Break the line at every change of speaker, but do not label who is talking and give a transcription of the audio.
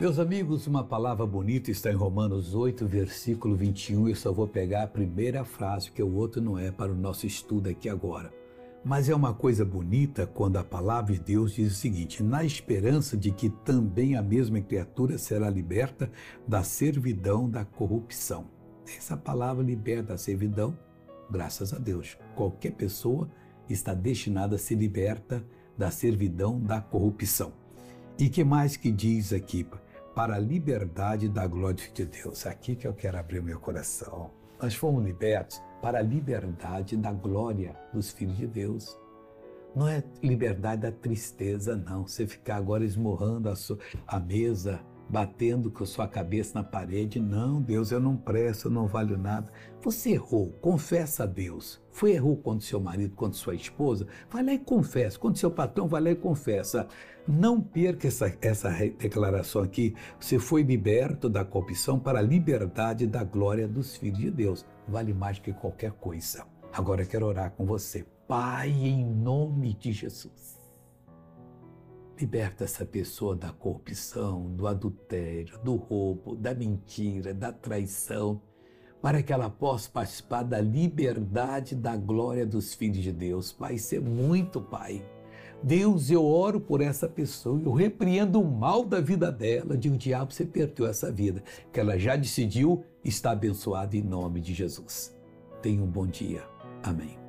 Meus amigos, uma palavra bonita está em Romanos 8, versículo 21. Eu só vou pegar a primeira frase, porque o outro não é para o nosso estudo aqui agora. Mas é uma coisa bonita quando a palavra de Deus diz o seguinte: na esperança de que também a mesma criatura será liberta da servidão da corrupção. Essa palavra liberta a servidão, graças a Deus. Qualquer pessoa está destinada a ser liberta da servidão da corrupção. E que mais que diz aqui? Para a liberdade da glória de Deus. Aqui que eu quero abrir meu coração. Nós fomos libertos para a liberdade da glória dos filhos de Deus. Não é liberdade da tristeza, não. Você ficar agora esmorrando a, sua, a mesa, batendo com a sua cabeça na parede. Não, Deus, eu não presto, eu não valho nada. Você errou, confessa a Deus. Foi errou contra seu marido, contra sua esposa? Vai lá e confessa. Contra seu patrão, vai lá e confessa. Não perca essa, essa declaração aqui. Você foi liberto da corrupção para a liberdade da glória dos filhos de Deus. Vale mais que qualquer coisa. Agora eu quero orar com você. Pai, em nome de Jesus. Liberta essa pessoa da corrupção, do adultério, do roubo, da mentira, da traição, para que ela possa participar da liberdade, da glória dos filhos de Deus. Pai, isso é muito, Pai. Deus, eu oro por essa pessoa, eu repreendo o mal da vida dela, de um diabo você perdeu essa vida, que ela já decidiu, está abençoada em nome de Jesus. Tenha um bom dia. Amém.